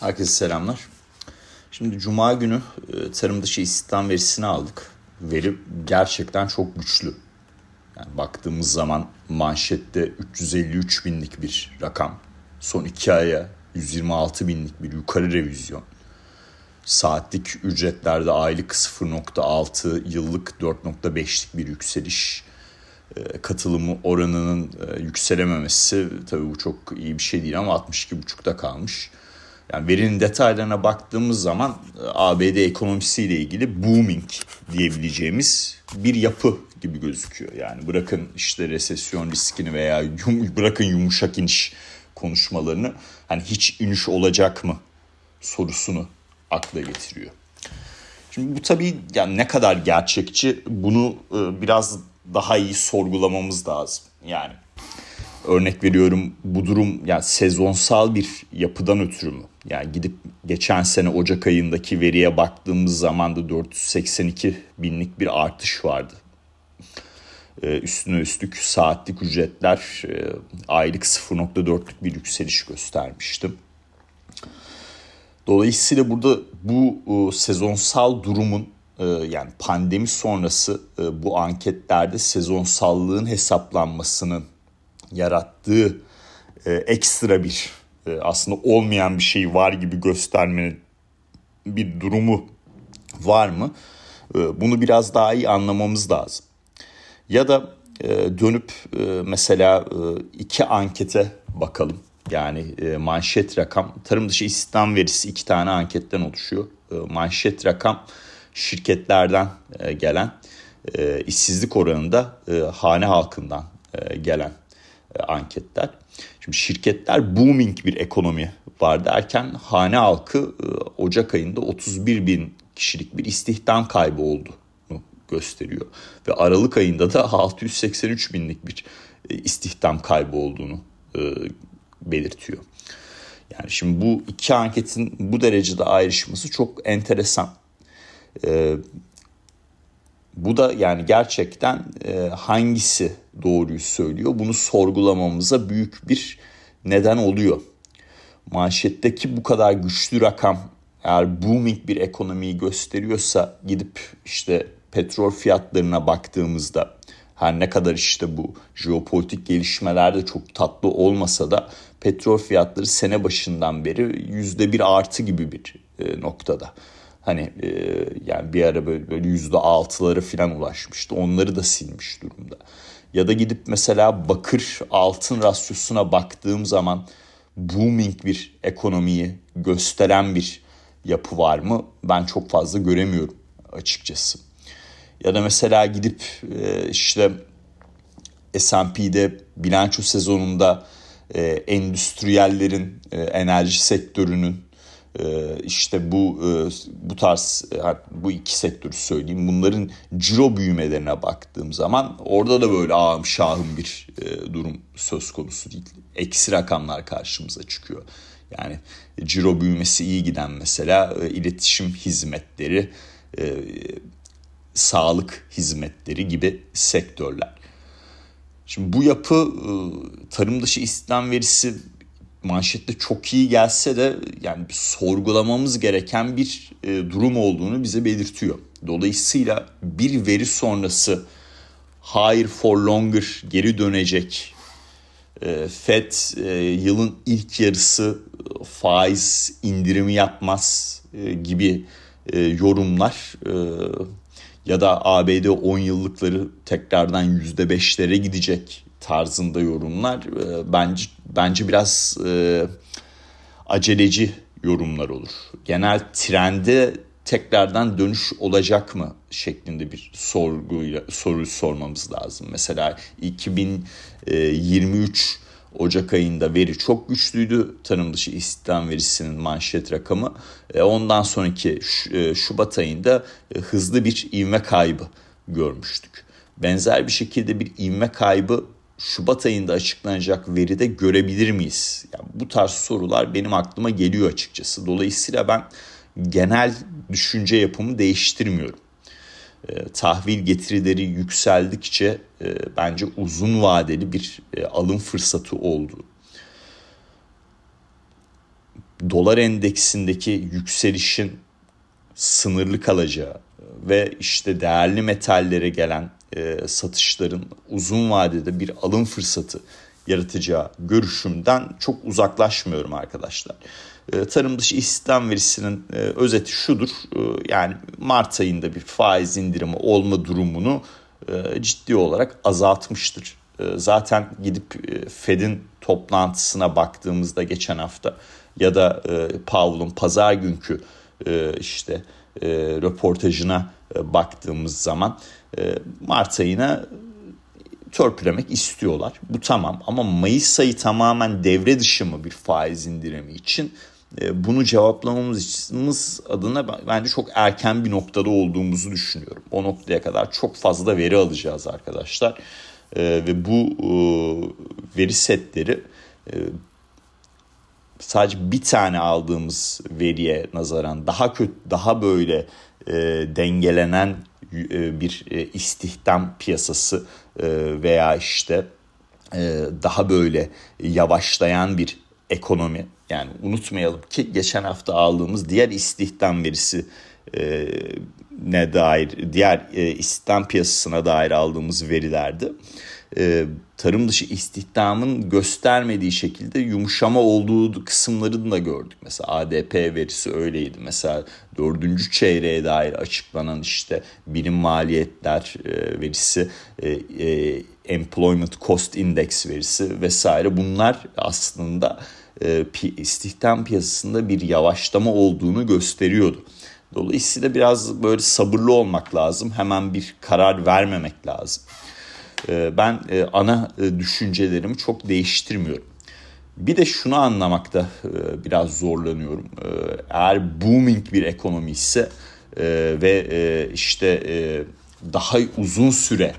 Herkese selamlar. Şimdi Cuma günü e, tarım dışı istihdam verisini aldık. Veri gerçekten çok güçlü. Yani baktığımız zaman manşette 353 binlik bir rakam. Son iki aya 126 binlik bir yukarı revizyon. Saatlik ücretlerde aylık 0.6, yıllık 4.5'lik bir yükseliş. E, katılımı oranının e, yükselememesi tabii bu çok iyi bir şey değil ama 62.5'da kalmış. Yani verinin detaylarına baktığımız zaman e, ABD ekonomisiyle ilgili booming diyebileceğimiz bir yapı gibi gözüküyor. Yani bırakın işte resesyon riskini veya yum, bırakın yumuşak iniş konuşmalarını hani hiç iniş olacak mı sorusunu akla getiriyor. Şimdi bu tabii yani ne kadar gerçekçi bunu e, biraz daha iyi sorgulamamız lazım. Yani örnek veriyorum bu durum yani sezonsal bir yapıdan ötürü mü? Yani gidip geçen sene Ocak ayındaki veriye baktığımız zaman da 482 binlik bir artış vardı. Ee, üstüne üstlük saatlik ücretler e, aylık 0.4'lük bir yükseliş göstermişti. Dolayısıyla burada bu e, sezonsal durumun e, yani pandemi sonrası e, bu anketlerde sezonsallığın hesaplanmasının yarattığı e, ekstra bir aslında olmayan bir şey var gibi göstermenin bir durumu var mı? E, bunu biraz daha iyi anlamamız lazım. Ya da e, dönüp e, mesela e, iki ankete bakalım. Yani e, manşet rakam, tarım dışı istihdam verisi iki tane anketten oluşuyor. E, manşet rakam şirketlerden e, gelen, e, işsizlik oranında e, hane halkından e, gelen e, anketler. Şimdi şirketler booming bir ekonomi var derken hane halkı e, Ocak ayında 31 bin kişilik bir istihdam kaybı oldu gösteriyor. Ve Aralık ayında da 683 binlik bir e, istihdam kaybı olduğunu belirtiyor. Yani şimdi bu iki anketin bu derecede ayrışması çok enteresan. Bu da yani gerçekten hangisi doğruyu söylüyor bunu sorgulamamıza büyük bir neden oluyor. Manşetteki bu kadar güçlü rakam eğer booming bir ekonomiyi gösteriyorsa gidip işte petrol fiyatlarına baktığımızda her ne kadar işte bu jeopolitik gelişmeler de çok tatlı olmasa da petrol fiyatları sene başından beri yüzde bir artı gibi bir e, noktada. Hani e, yani bir ara böyle yüzde altıları falan ulaşmıştı. Onları da silmiş durumda. Ya da gidip mesela bakır altın rasyosuna baktığım zaman booming bir ekonomiyi gösteren bir yapı var mı? Ben çok fazla göremiyorum açıkçası. Ya da mesela gidip e, işte S&P'de bilanço sezonunda e, endüstriyellerin, e, enerji sektörünün işte bu e, bu tarz e, bu iki sektörü söyleyeyim bunların ciro büyümelerine baktığım zaman orada da böyle ağım şahım bir e, durum söz konusu değil. Eksi rakamlar karşımıza çıkıyor. Yani ciro büyümesi iyi giden mesela iletişim hizmetleri, sağlık hizmetleri gibi sektörler. Şimdi bu yapı tarım dışı istihdam verisi manşette çok iyi gelse de yani sorgulamamız gereken bir e, durum olduğunu bize belirtiyor. Dolayısıyla bir veri sonrası higher for longer geri dönecek. E, Fed e, yılın ilk yarısı faiz indirimi yapmaz e, gibi e, yorumlar e, ya da ABD 10 yıllıkları tekrardan %5'lere gidecek tarzında yorumlar e, bence bence biraz e, aceleci yorumlar olur. Genel trende tekrardan dönüş olacak mı şeklinde bir sorguyla soru sormamız lazım. Mesela 2023 Ocak ayında veri çok güçlüydü. Tarım dışı istihdam verisinin manşet rakamı. E, ondan sonraki e, Şubat ayında hızlı bir ivme kaybı görmüştük. Benzer bir şekilde bir ivme kaybı Şubat ayında açıklanacak veride görebilir miyiz? Yani bu tarz sorular benim aklıma geliyor açıkçası. Dolayısıyla ben genel düşünce yapımı değiştirmiyorum. E, tahvil getirileri yükseldikçe e, bence uzun vadeli bir e, alım fırsatı oldu. dolar endeksindeki yükselişin sınırlı kalacağı ve işte değerli metallere gelen e, satışların uzun vadede bir alım fırsatı yaratacağı görüşümden çok uzaklaşmıyorum arkadaşlar. E, tarım dışı istihdam verisinin e, özeti şudur. E, yani Mart ayında bir faiz indirimi olma durumunu e, ciddi olarak azaltmıştır. E, zaten gidip e, Fed'in toplantısına baktığımızda geçen hafta ya da e, Powell'ın pazar günkü e, işte e, röportajına e, baktığımız zaman Mart ayına törpülemek istiyorlar. Bu tamam ama Mayıs ayı tamamen devre dışı mı bir faiz indirimi için e, bunu cevaplamamız adına bence çok erken bir noktada olduğumuzu düşünüyorum. O noktaya kadar çok fazla veri alacağız arkadaşlar. E, ve bu e, veri setleri sadece bir tane aldığımız veriye nazaran daha kötü, daha böyle dengelenen bir istihdam piyasası veya işte daha böyle yavaşlayan bir ekonomi yani unutmayalım ki geçen hafta aldığımız diğer istihdam verisi e, ne dair diğer e, istihdam piyasasına dair aldığımız verilerdi. E, tarım dışı istihdamın göstermediği şekilde yumuşama olduğu kısımlarını da gördük. Mesela ADP verisi öyleydi. Mesela dördüncü çeyreğe dair açıklanan işte birim maliyetler e, verisi, e, e, employment cost index verisi vesaire bunlar aslında e, istihdam piyasasında bir yavaşlama olduğunu gösteriyordu. Dolayısıyla biraz böyle sabırlı olmak lazım. Hemen bir karar vermemek lazım. E, ben e, ana düşüncelerimi çok değiştirmiyorum. Bir de şunu anlamakta biraz zorlanıyorum. Eğer booming bir ekonomi ise ve işte daha uzun süre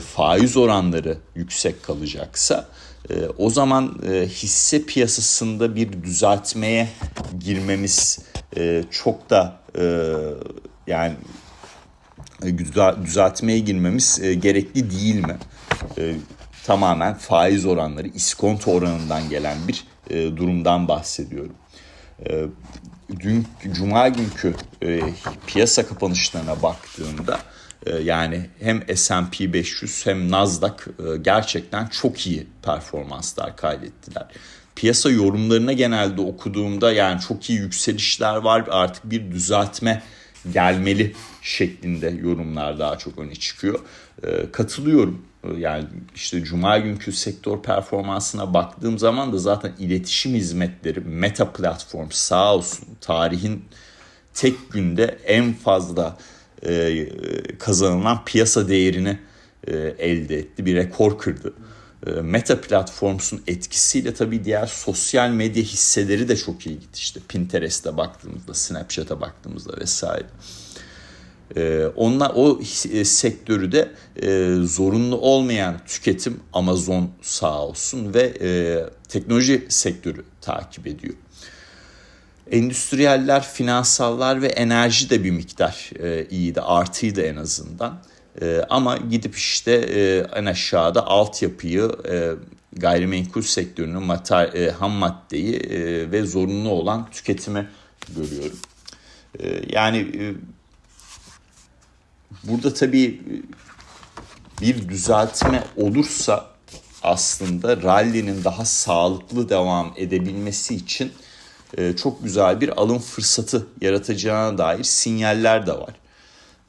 faiz oranları yüksek kalacaksa e, o zaman e, hisse piyasasında bir düzeltmeye girmemiz e, çok da e, yani e, düzeltmeye girmemiz e, gerekli değil mi? E, tamamen faiz oranları, iskonto oranından gelen bir e, durumdan bahsediyorum. E, dün Cuma günkü e, piyasa kapanışlarına baktığımda yani hem S&P 500 hem Nasdaq e, gerçekten çok iyi performanslar kaydettiler. Piyasa yorumlarına genelde okuduğumda yani çok iyi yükselişler var artık bir düzeltme gelmeli şeklinde yorumlar daha çok öne çıkıyor. Ee, katılıyorum. Ee, yani işte cuma günkü sektör performansına baktığım zaman da zaten iletişim hizmetleri Meta platform sağ olsun tarihin tek günde en fazla e, kazanılan piyasa değerini e, elde etti. Bir rekor kırdı. E, Meta Platforms'un etkisiyle tabii diğer sosyal medya hisseleri de çok iyi gitti. İşte Pinterest'e baktığımızda, Snapchat'a baktığımızda vesaire. E, onlar o e, sektörü de e, zorunlu olmayan tüketim Amazon sağ olsun ve e, teknoloji sektörü takip ediyor. Endüstriyeller, finansallar ve enerji de bir miktar e, iyiydi, artıydı en azından. E, ama gidip işte e, en aşağıda altyapıyı, e, gayrimenkul sektörünün mater, e, ham maddeyi e, ve zorunlu olan tüketimi görüyorum. E, yani e, burada tabii bir düzeltme olursa aslında rally'nin daha sağlıklı devam edebilmesi için e, çok güzel bir alım fırsatı yaratacağına dair sinyaller de var.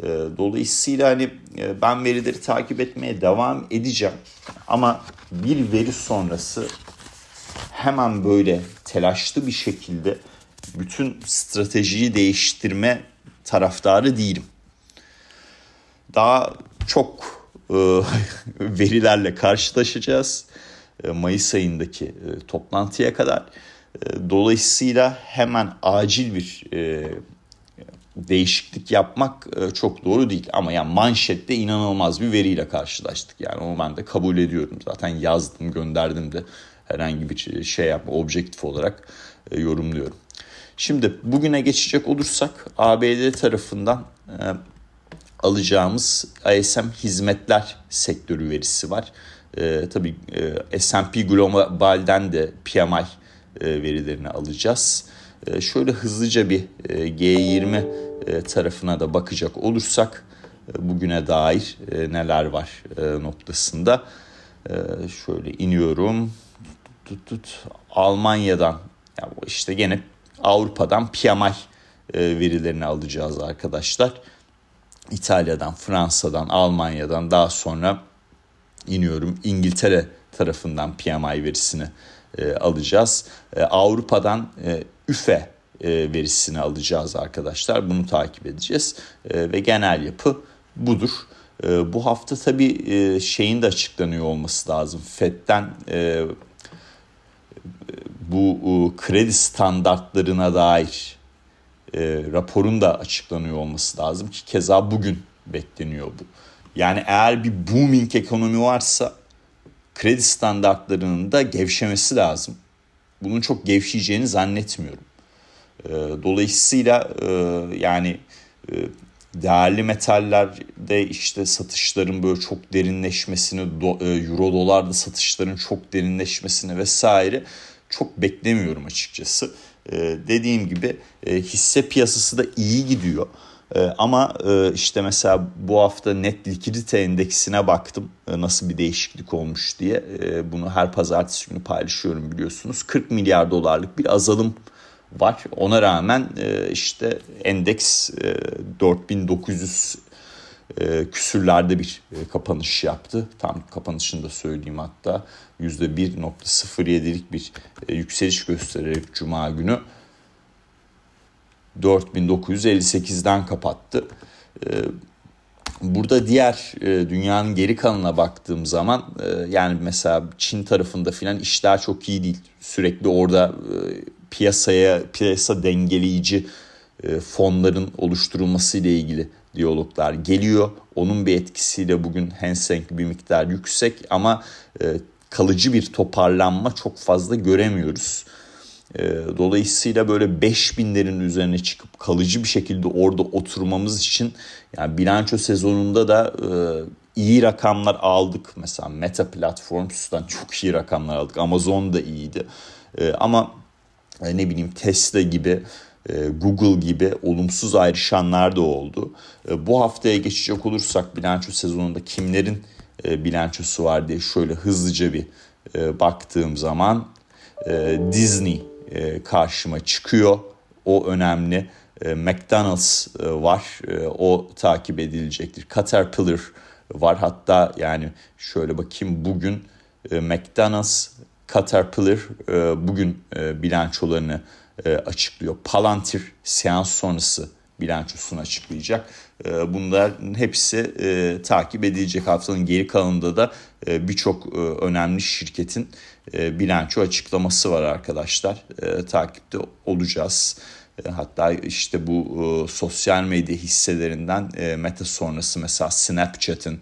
E, dolayısıyla hani e, ben verileri takip etmeye devam edeceğim. Ama bir veri sonrası hemen böyle telaşlı bir şekilde bütün stratejiyi değiştirme taraftarı değilim. Daha çok verilerle karşılaşacağız. Mayıs ayındaki toplantıya kadar. E, dolayısıyla hemen acil bir e, değişiklik yapmak e, çok doğru değil. Ama yani manşette inanılmaz bir veriyle karşılaştık. Yani onu ben de kabul ediyorum. Zaten yazdım gönderdim de herhangi bir şey yapma objektif olarak e, yorumluyorum. Şimdi bugüne geçecek olursak ABD tarafından e, alacağımız ISM hizmetler sektörü verisi var. Tabii S&P Global'den de PMI verilerini alacağız. Şöyle hızlıca bir G20 tarafına da bakacak olursak bugüne dair neler var noktasında. Şöyle iniyorum. Tut, tut, Almanya'dan yani işte gene Avrupa'dan PMI verilerini alacağız arkadaşlar. İtalya'dan, Fransa'dan, Almanya'dan daha sonra iniyorum İngiltere tarafından PMI verisini e, alacağız. E, Avrupa'dan e, üfe verisini alacağız arkadaşlar. Bunu takip edeceğiz ve genel yapı budur. Bu hafta tabii şeyin de açıklanıyor olması lazım. FED'den bu kredi standartlarına dair raporun da açıklanıyor olması lazım ki keza bugün bekleniyor bu. Yani eğer bir booming ekonomi varsa kredi standartlarının da gevşemesi lazım. Bunun çok gevşeyeceğini zannetmiyorum. E, dolayısıyla e, yani e, değerli metallerde işte satışların böyle çok derinleşmesini, e, euro dolarda satışların çok derinleşmesini vesaire çok beklemiyorum açıkçası. E, dediğim gibi hisse piyasası da iyi gidiyor. E, ama e, işte mesela bu hafta net likidite endeksine baktım e, nasıl bir değişiklik olmuş diye. E, bunu her pazartesi günü paylaşıyorum biliyorsunuz. 40 milyar dolarlık bir azalım var. Ona rağmen işte endeks e, 4900 e, küsürlerde bir kapanış yaptı. Tam kapanışını da söyleyeyim hatta %1.07'lik bir yükseliş göstererek Cuma günü 4958'den kapattı. E, burada diğer e, dünyanın geri kalanına baktığım zaman e, yani mesela Çin tarafında filan işler çok iyi değil. Sürekli orada e, piyasaya piyasa dengeleyici fonların oluşturulması ile ilgili diyaloglar geliyor. Onun bir etkisiyle bugün Hang bir miktar yüksek ama kalıcı bir toparlanma çok fazla göremiyoruz. E, dolayısıyla böyle 5000'lerin üzerine çıkıp kalıcı bir şekilde orada oturmamız için yani bilanço sezonunda da e, iyi rakamlar aldık. Mesela Meta Platforms'tan çok iyi rakamlar aldık. Amazon da iyiydi. Ama ne bileyim Tesla gibi e, Google gibi olumsuz ayrışanlar da oldu. E, bu haftaya geçecek olursak bilanço sezonunda kimlerin e, bilançosu var diye şöyle hızlıca bir baktığım zaman Disney karşıma çıkıyor. O önemli. McDonald's var. O takip edilecektir. Caterpillar var. Hatta yani şöyle bakayım bugün McDonald's Caterpillar bugün bilançolarını e, açıklıyor. Palantir seans sonrası bilançosunu açıklayacak. E, bunların hepsi e, takip edilecek haftanın geri kalanında da e, birçok e, önemli şirketin bilanço açıklaması var arkadaşlar. Takipte olacağız. Hatta işte bu sosyal medya hisselerinden meta sonrası mesela Snapchat'in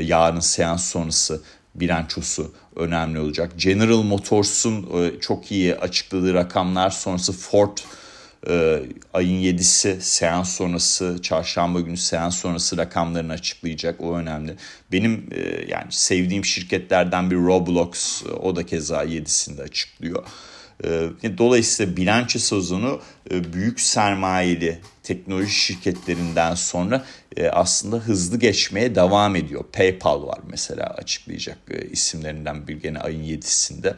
yarın seans sonrası bilançosu önemli olacak. General Motors'un çok iyi açıkladığı rakamlar sonrası Ford e, ayın 7'si seans sonrası çarşamba günü seans sonrası rakamlarını açıklayacak o önemli. Benim e, yani sevdiğim şirketlerden bir Roblox o da keza 7'sinde açıklıyor. Dolayısıyla bilanço sezonu büyük sermayeli teknoloji şirketlerinden sonra e, aslında hızlı geçmeye devam ediyor. PayPal var mesela açıklayacak e, isimlerinden bir gene ayın 7'sinde e,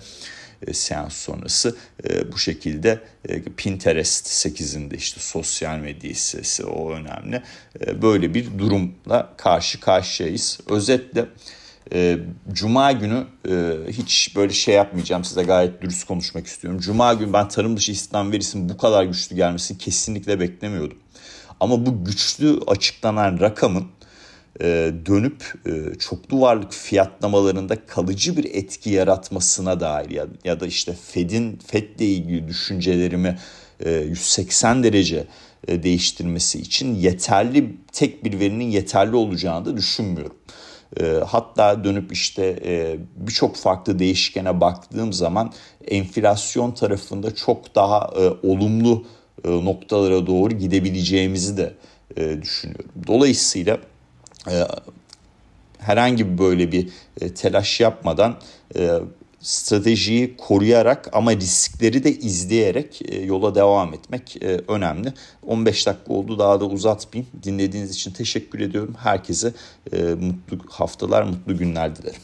seans sonrası bu şekilde Pinterest 8'inde işte sosyal medya hissesi o önemli. Böyle bir durumla karşı karşıyayız. Özetle Cuma günü hiç böyle şey yapmayacağım size gayet dürüst konuşmak istiyorum. Cuma günü ben tarım dışı istihdam verisinin bu kadar güçlü gelmesini kesinlikle beklemiyordum. Ama bu güçlü açıklanan rakamın e, dönüp e, çoklu varlık fiyatlamalarında kalıcı bir etki yaratmasına dair ya, ya da işte Fed'in Fed'le ilgili düşüncelerimi e, 180 derece e, değiştirmesi için yeterli tek bir verinin yeterli olacağını da düşünmüyorum. E, hatta dönüp işte e, birçok farklı değişkene baktığım zaman enflasyon tarafında çok daha e, olumlu e, noktalara doğru gidebileceğimizi de e, düşünüyorum. Dolayısıyla e, herhangi böyle bir telaş yapmadan stratejiyi koruyarak ama riskleri de izleyerek e, yola devam etmek e, önemli. 15 dakika oldu daha da uzatmayayım. Dinlediğiniz için teşekkür ediyorum. Herkese e, mutlu haftalar, mutlu günler dilerim.